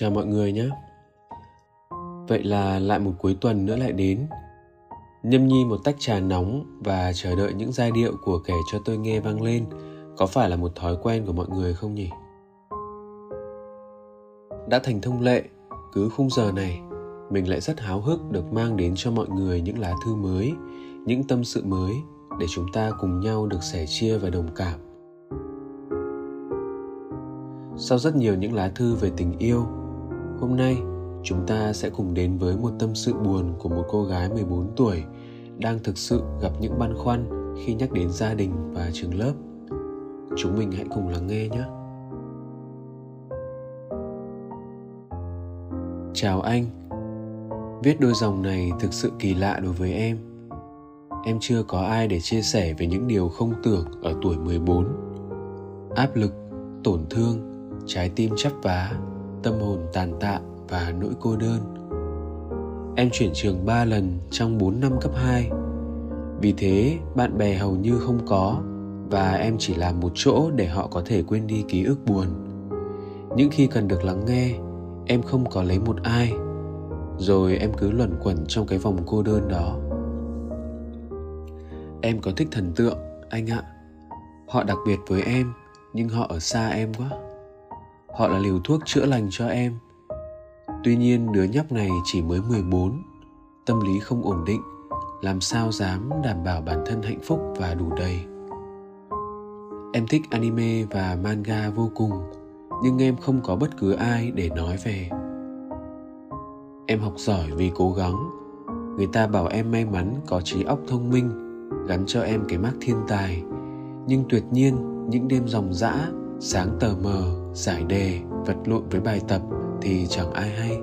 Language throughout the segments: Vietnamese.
Chào mọi người nhé. Vậy là lại một cuối tuần nữa lại đến. Nhâm nhi một tách trà nóng và chờ đợi những giai điệu của kẻ cho tôi nghe vang lên. Có phải là một thói quen của mọi người không nhỉ? Đã thành thông lệ, cứ khung giờ này, mình lại rất háo hức được mang đến cho mọi người những lá thư mới, những tâm sự mới để chúng ta cùng nhau được sẻ chia và đồng cảm. Sau rất nhiều những lá thư về tình yêu hôm nay chúng ta sẽ cùng đến với một tâm sự buồn của một cô gái 14 tuổi đang thực sự gặp những băn khoăn khi nhắc đến gia đình và trường lớp. Chúng mình hãy cùng lắng nghe nhé. Chào anh. Viết đôi dòng này thực sự kỳ lạ đối với em. Em chưa có ai để chia sẻ về những điều không tưởng ở tuổi 14. Áp lực, tổn thương, trái tim chắp vá, tâm hồn tàn tạ và nỗi cô đơn. Em chuyển trường 3 lần trong 4 năm cấp 2. Vì thế, bạn bè hầu như không có và em chỉ làm một chỗ để họ có thể quên đi ký ức buồn. Những khi cần được lắng nghe, em không có lấy một ai. Rồi em cứ luẩn quẩn trong cái vòng cô đơn đó. Em có thích thần tượng, anh ạ. Họ đặc biệt với em, nhưng họ ở xa em quá họ là liều thuốc chữa lành cho em. Tuy nhiên đứa nhóc này chỉ mới 14, tâm lý không ổn định, làm sao dám đảm bảo bản thân hạnh phúc và đủ đầy. Em thích anime và manga vô cùng, nhưng em không có bất cứ ai để nói về. Em học giỏi vì cố gắng. Người ta bảo em may mắn có trí óc thông minh, gắn cho em cái mác thiên tài. Nhưng tuyệt nhiên, những đêm ròng rã sáng tờ mờ, giải đề, vật lộn với bài tập thì chẳng ai hay.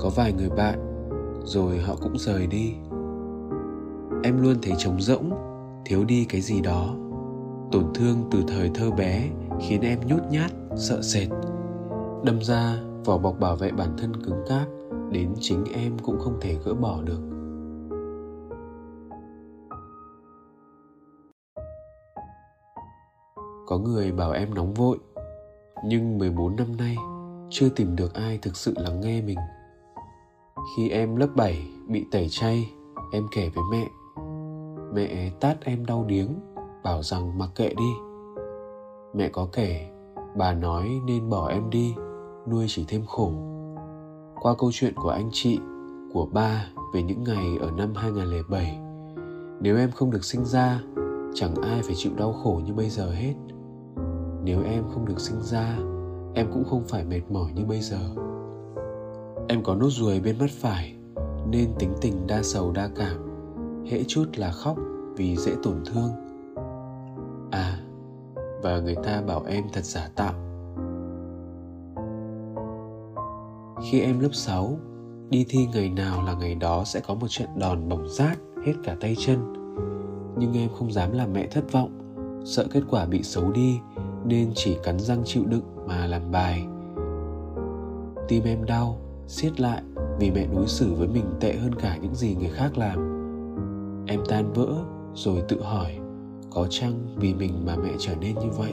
Có vài người bạn, rồi họ cũng rời đi. Em luôn thấy trống rỗng, thiếu đi cái gì đó. Tổn thương từ thời thơ bé khiến em nhút nhát, sợ sệt. Đâm ra, vỏ bọc bảo vệ bản thân cứng cáp, đến chính em cũng không thể gỡ bỏ được. Có người bảo em nóng vội. Nhưng 14 năm nay, Chưa tìm được ai thực sự lắng nghe mình. Khi em lớp 7 bị tẩy chay, Em kể với mẹ. Mẹ tát em đau điếng, Bảo rằng mặc kệ đi. Mẹ có kể, Bà nói nên bỏ em đi, Nuôi chỉ thêm khổ. Qua câu chuyện của anh chị, Của ba về những ngày ở năm 2007 Nếu em không được sinh ra, Chẳng ai phải chịu đau khổ như bây giờ hết nếu em không được sinh ra, em cũng không phải mệt mỏi như bây giờ. Em có nốt ruồi bên mắt phải, nên tính tình đa sầu đa cảm, hễ chút là khóc vì dễ tổn thương. À và người ta bảo em thật giả tạo. Khi em lớp 6 đi thi ngày nào là ngày đó sẽ có một trận đòn bỏng rát hết cả tay chân. Nhưng em không dám làm mẹ thất vọng, sợ kết quả bị xấu đi nên chỉ cắn răng chịu đựng mà làm bài. Tim em đau, siết lại vì mẹ đối xử với mình tệ hơn cả những gì người khác làm. Em tan vỡ rồi tự hỏi, có chăng vì mình mà mẹ trở nên như vậy?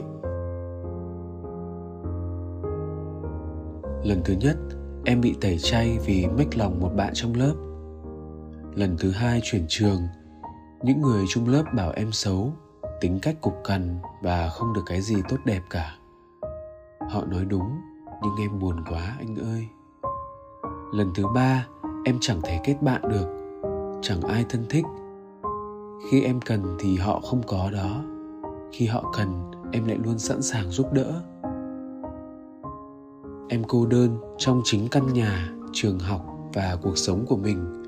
Lần thứ nhất, em bị tẩy chay vì mếch lòng một bạn trong lớp. Lần thứ hai chuyển trường, những người chung lớp bảo em xấu tính cách cục cằn và không được cái gì tốt đẹp cả. Họ nói đúng, nhưng em buồn quá anh ơi. Lần thứ ba, em chẳng thể kết bạn được. Chẳng ai thân thích. Khi em cần thì họ không có đó. Khi họ cần, em lại luôn sẵn sàng giúp đỡ. Em cô đơn trong chính căn nhà, trường học và cuộc sống của mình.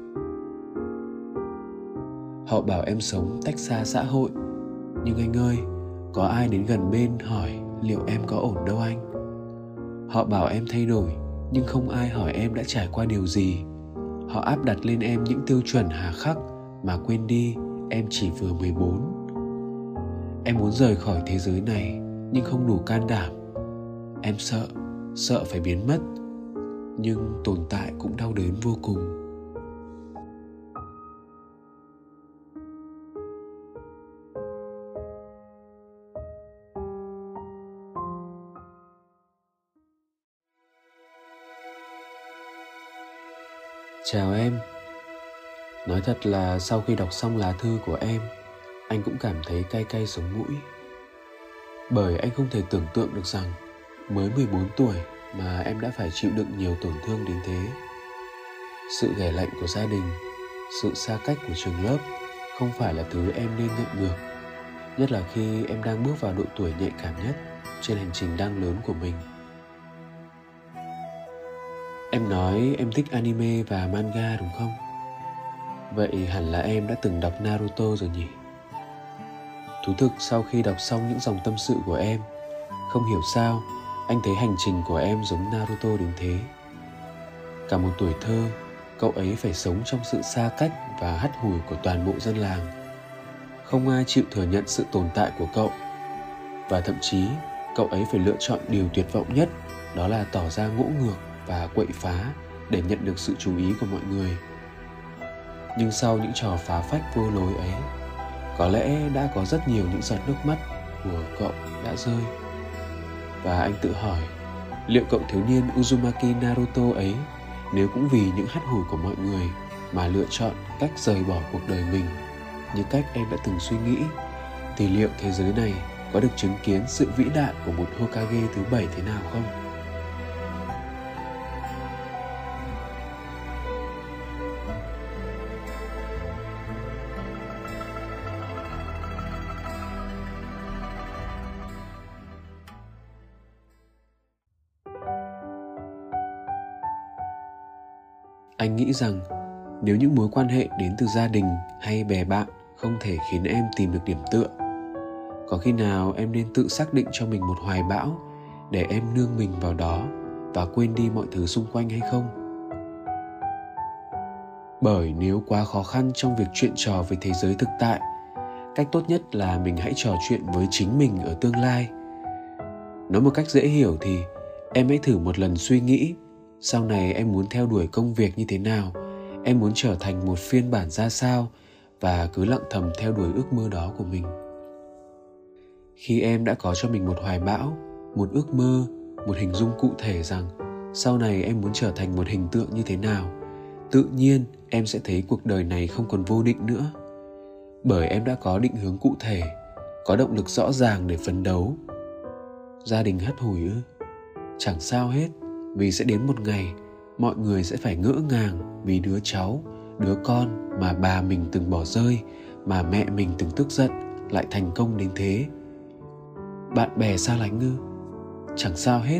Họ bảo em sống tách xa xã hội nhưng anh ơi có ai đến gần bên hỏi liệu em có ổn đâu anh họ bảo em thay đổi nhưng không ai hỏi em đã trải qua điều gì họ áp đặt lên em những tiêu chuẩn hà khắc mà quên đi em chỉ vừa 14. Em muốn rời khỏi thế giới này nhưng không đủ can đảm. Em sợ, sợ phải biến mất, nhưng tồn tại cũng đau đớn vô cùng. Chào em, Nói thật là sau khi đọc xong lá thư của em, anh cũng cảm thấy cay cay sống mũi. Bởi anh không thể tưởng tượng được rằng mới 14 tuổi mà em đã phải chịu đựng nhiều tổn thương đến thế. Sự ghẻ lạnh của gia đình, sự xa cách của trường lớp không phải là thứ em nên nhận được. Nhất là khi em đang bước vào độ tuổi nhạy cảm nhất trên hành trình đang lớn của mình. Em nói em thích anime và manga đúng không? Vậy hẳn là em đã từng đọc Naruto rồi nhỉ? Thú thực, sau khi đọc xong những dòng tâm sự của em, Không hiểu sao anh thấy hành trình của em giống Naruto đến thế Cả một tuổi thơ, Cậu ấy phải sống trong sự xa cách và hắt hủi của toàn bộ dân làng Không ai chịu thừa nhận sự tồn tại của cậu Và thậm chí, cậu ấy phải lựa chọn điều tuyệt vọng nhất, Đó là tỏ ra ngỗ ngược và quậy phá để nhận được sự chú ý của mọi người. Nhưng sau những trò phá phách vô lối ấy, có lẽ đã có rất nhiều những giọt nước mắt của cậu đã rơi. Và anh tự hỏi, liệu cậu thiếu niên uzumaki naruto ấy nếu cũng vì những hắt hủi của mọi người mà lựa chọn cách rời bỏ cuộc đời mình như cách em đã từng suy nghĩ, thì liệu thế giới này có được chứng kiến sự vĩ đại của một hokage thứ bảy thế nào không? Anh nghĩ rằng nếu những mối quan hệ đến từ gia đình hay bè bạn không thể khiến em tìm được điểm tựa, có khi nào em nên tự xác định cho mình một hoài bão để em nương mình vào đó và quên đi mọi thứ xung quanh hay không? Bởi nếu quá khó khăn trong việc chuyện trò với thế giới thực tại, cách tốt nhất là mình hãy trò chuyện với chính mình ở tương lai. Nói một cách dễ hiểu thì em hãy thử một lần suy nghĩ sau này em muốn theo đuổi công việc như thế nào? Em muốn trở thành một phiên bản ra sao? Và cứ lặng thầm theo đuổi ước mơ đó của mình. Khi em đã có cho mình một hoài bão, một ước mơ, một hình dung cụ thể rằng sau này em muốn trở thành một hình tượng như thế nào, tự nhiên em sẽ thấy cuộc đời này không còn vô định nữa. Bởi em đã có định hướng cụ thể, có động lực rõ ràng để phấn đấu. Gia đình hắt hủi ư? Chẳng sao hết vì sẽ đến một ngày, mọi người sẽ phải ngỡ ngàng vì đứa cháu, đứa con mà bà mình từng bỏ rơi, mà mẹ mình từng tức giận lại thành công đến thế. Bạn bè xa lánh ngư chẳng sao hết,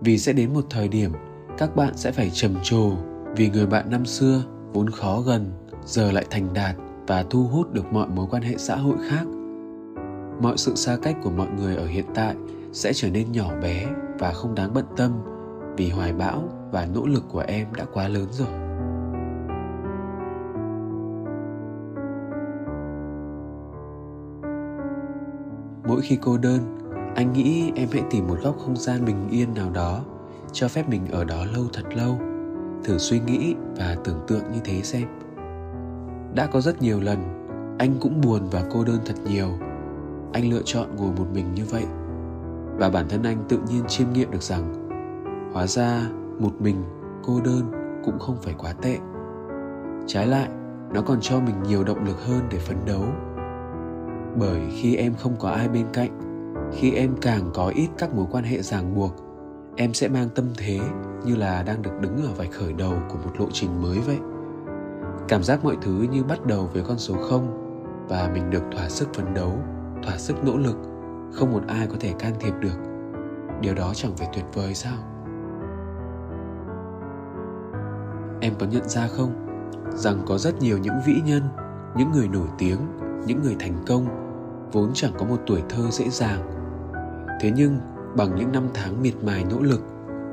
vì sẽ đến một thời điểm các bạn sẽ phải trầm trồ vì người bạn năm xưa vốn khó gần, giờ lại thành đạt và thu hút được mọi mối quan hệ xã hội khác. Mọi sự xa cách của mọi người ở hiện tại sẽ trở nên nhỏ bé và không đáng bận tâm vì hoài bão và nỗ lực của em đã quá lớn rồi. Mỗi khi cô đơn, anh nghĩ em hãy tìm một góc không gian bình yên nào đó, cho phép mình ở đó lâu thật lâu, thử suy nghĩ và tưởng tượng như thế xem. Đã có rất nhiều lần, anh cũng buồn và cô đơn thật nhiều. Anh lựa chọn ngồi một mình như vậy, và bản thân anh tự nhiên chiêm nghiệm được rằng hóa ra một mình cô đơn cũng không phải quá tệ. Trái lại, nó còn cho mình nhiều động lực hơn để phấn đấu. Bởi khi em không có ai bên cạnh, khi em càng có ít các mối quan hệ ràng buộc, em sẽ mang tâm thế như là đang được đứng ở vạch khởi đầu của một lộ trình mới vậy. Cảm giác mọi thứ như bắt đầu với con số không và mình được thỏa sức phấn đấu, thỏa sức nỗ lực, không một ai có thể can thiệp được. Điều đó chẳng phải tuyệt vời sao? Em có nhận ra không rằng có rất nhiều những vĩ nhân, những người nổi tiếng, những người thành công, vốn chẳng có một tuổi thơ dễ dàng. Thế nhưng, bằng những năm tháng miệt mài nỗ lực,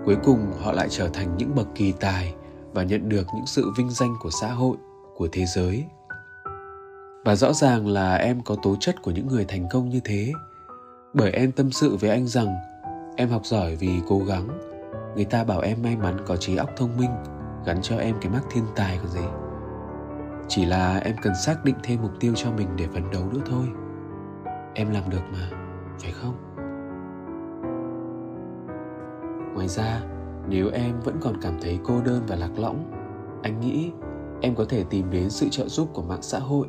cuối cùng họ lại trở thành những bậc kỳ tài và nhận được những sự vinh danh của xã hội, của thế giới. Và rõ ràng là em có tố chất của những người thành công như thế, bởi em tâm sự với anh rằng em học giỏi vì cố gắng. Người ta bảo em may mắn có trí óc thông minh gắn cho em cái mắc thiên tài còn gì. Chỉ là em cần xác định thêm mục tiêu cho mình để phấn đấu nữa thôi. Em làm được mà, phải không? Ngoài ra, nếu em vẫn còn cảm thấy cô đơn và lạc lõng, anh nghĩ em có thể tìm đến sự trợ giúp của mạng xã hội.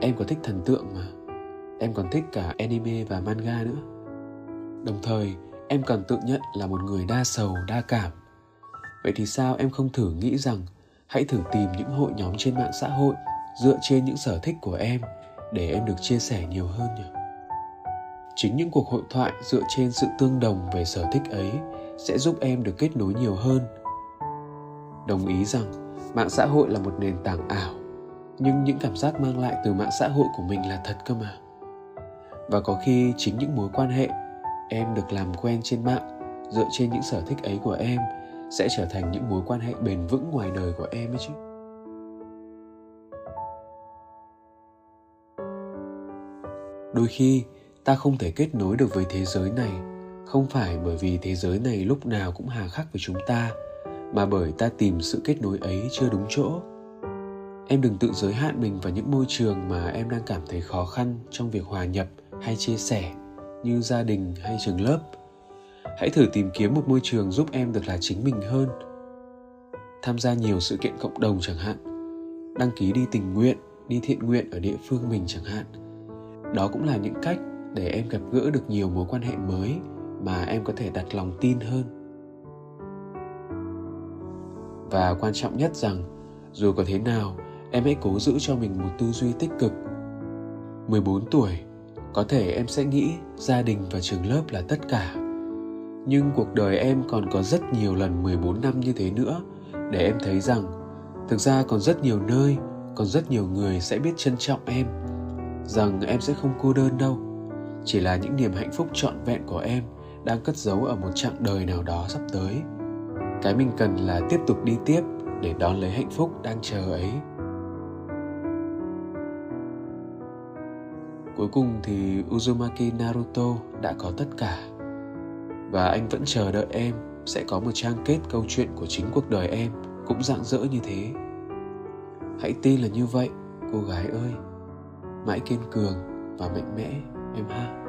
Em có thích thần tượng mà. Em còn thích cả anime và manga nữa. Đồng thời, em cần tự nhận là một người đa sầu, đa cảm vậy thì sao em không thử nghĩ rằng hãy thử tìm những hội nhóm trên mạng xã hội dựa trên những sở thích của em để em được chia sẻ nhiều hơn nhỉ? Chính những cuộc hội thoại dựa trên sự tương đồng về sở thích ấy sẽ giúp em được kết nối nhiều hơn. Đồng ý rằng mạng xã hội là một nền tảng ảo, nhưng những cảm giác mang lại từ mạng xã hội của mình là thật cơ mà. Và có khi chính những mối quan hệ em được làm quen trên mạng dựa trên những sở thích ấy của em sẽ trở thành những mối quan hệ bền vững ngoài đời của em ấy chứ. Đôi khi, ta không thể kết nối được với thế giới này, không phải bởi vì thế giới này lúc nào cũng hà khắc với chúng ta, mà bởi ta tìm sự kết nối ấy chưa đúng chỗ. Em đừng tự giới hạn mình vào những môi trường mà em đang cảm thấy khó khăn trong việc hòa nhập hay chia sẻ như gia đình hay trường lớp hãy thử tìm kiếm một môi trường giúp em được là chính mình hơn. Tham gia nhiều sự kiện cộng đồng chẳng hạn. Đăng ký đi tình nguyện, đi thiện nguyện ở địa phương mình chẳng hạn. Đó cũng là những cách để em gặp gỡ được nhiều mối quan hệ mới mà em có thể đặt lòng tin hơn. Và quan trọng nhất rằng, dù có thế nào, em hãy cố giữ cho mình một tư duy tích cực. 14 tuổi, có thể em sẽ nghĩ gia đình và trường lớp là tất cả nhưng cuộc đời em còn có rất nhiều lần 14 năm như thế nữa, để em thấy rằng thực ra còn rất nhiều nơi, còn rất nhiều người sẽ biết trân trọng em, rằng em sẽ không cô đơn đâu. Chỉ là những niềm hạnh phúc trọn vẹn của em đang cất giấu ở một chặng đời nào đó sắp tới. Cái mình cần là tiếp tục đi tiếp để đón lấy hạnh phúc đang chờ ấy. Cuối cùng thì uzumaki naruto đã có tất cả và anh vẫn chờ đợi em. Sẽ có một trang kết câu chuyện của chính cuộc đời em. Cũng rạng rỡ như thế. Hãy tin là như vậy, cô gái ơi. Mãi kiên cường và mạnh mẽ, em ha.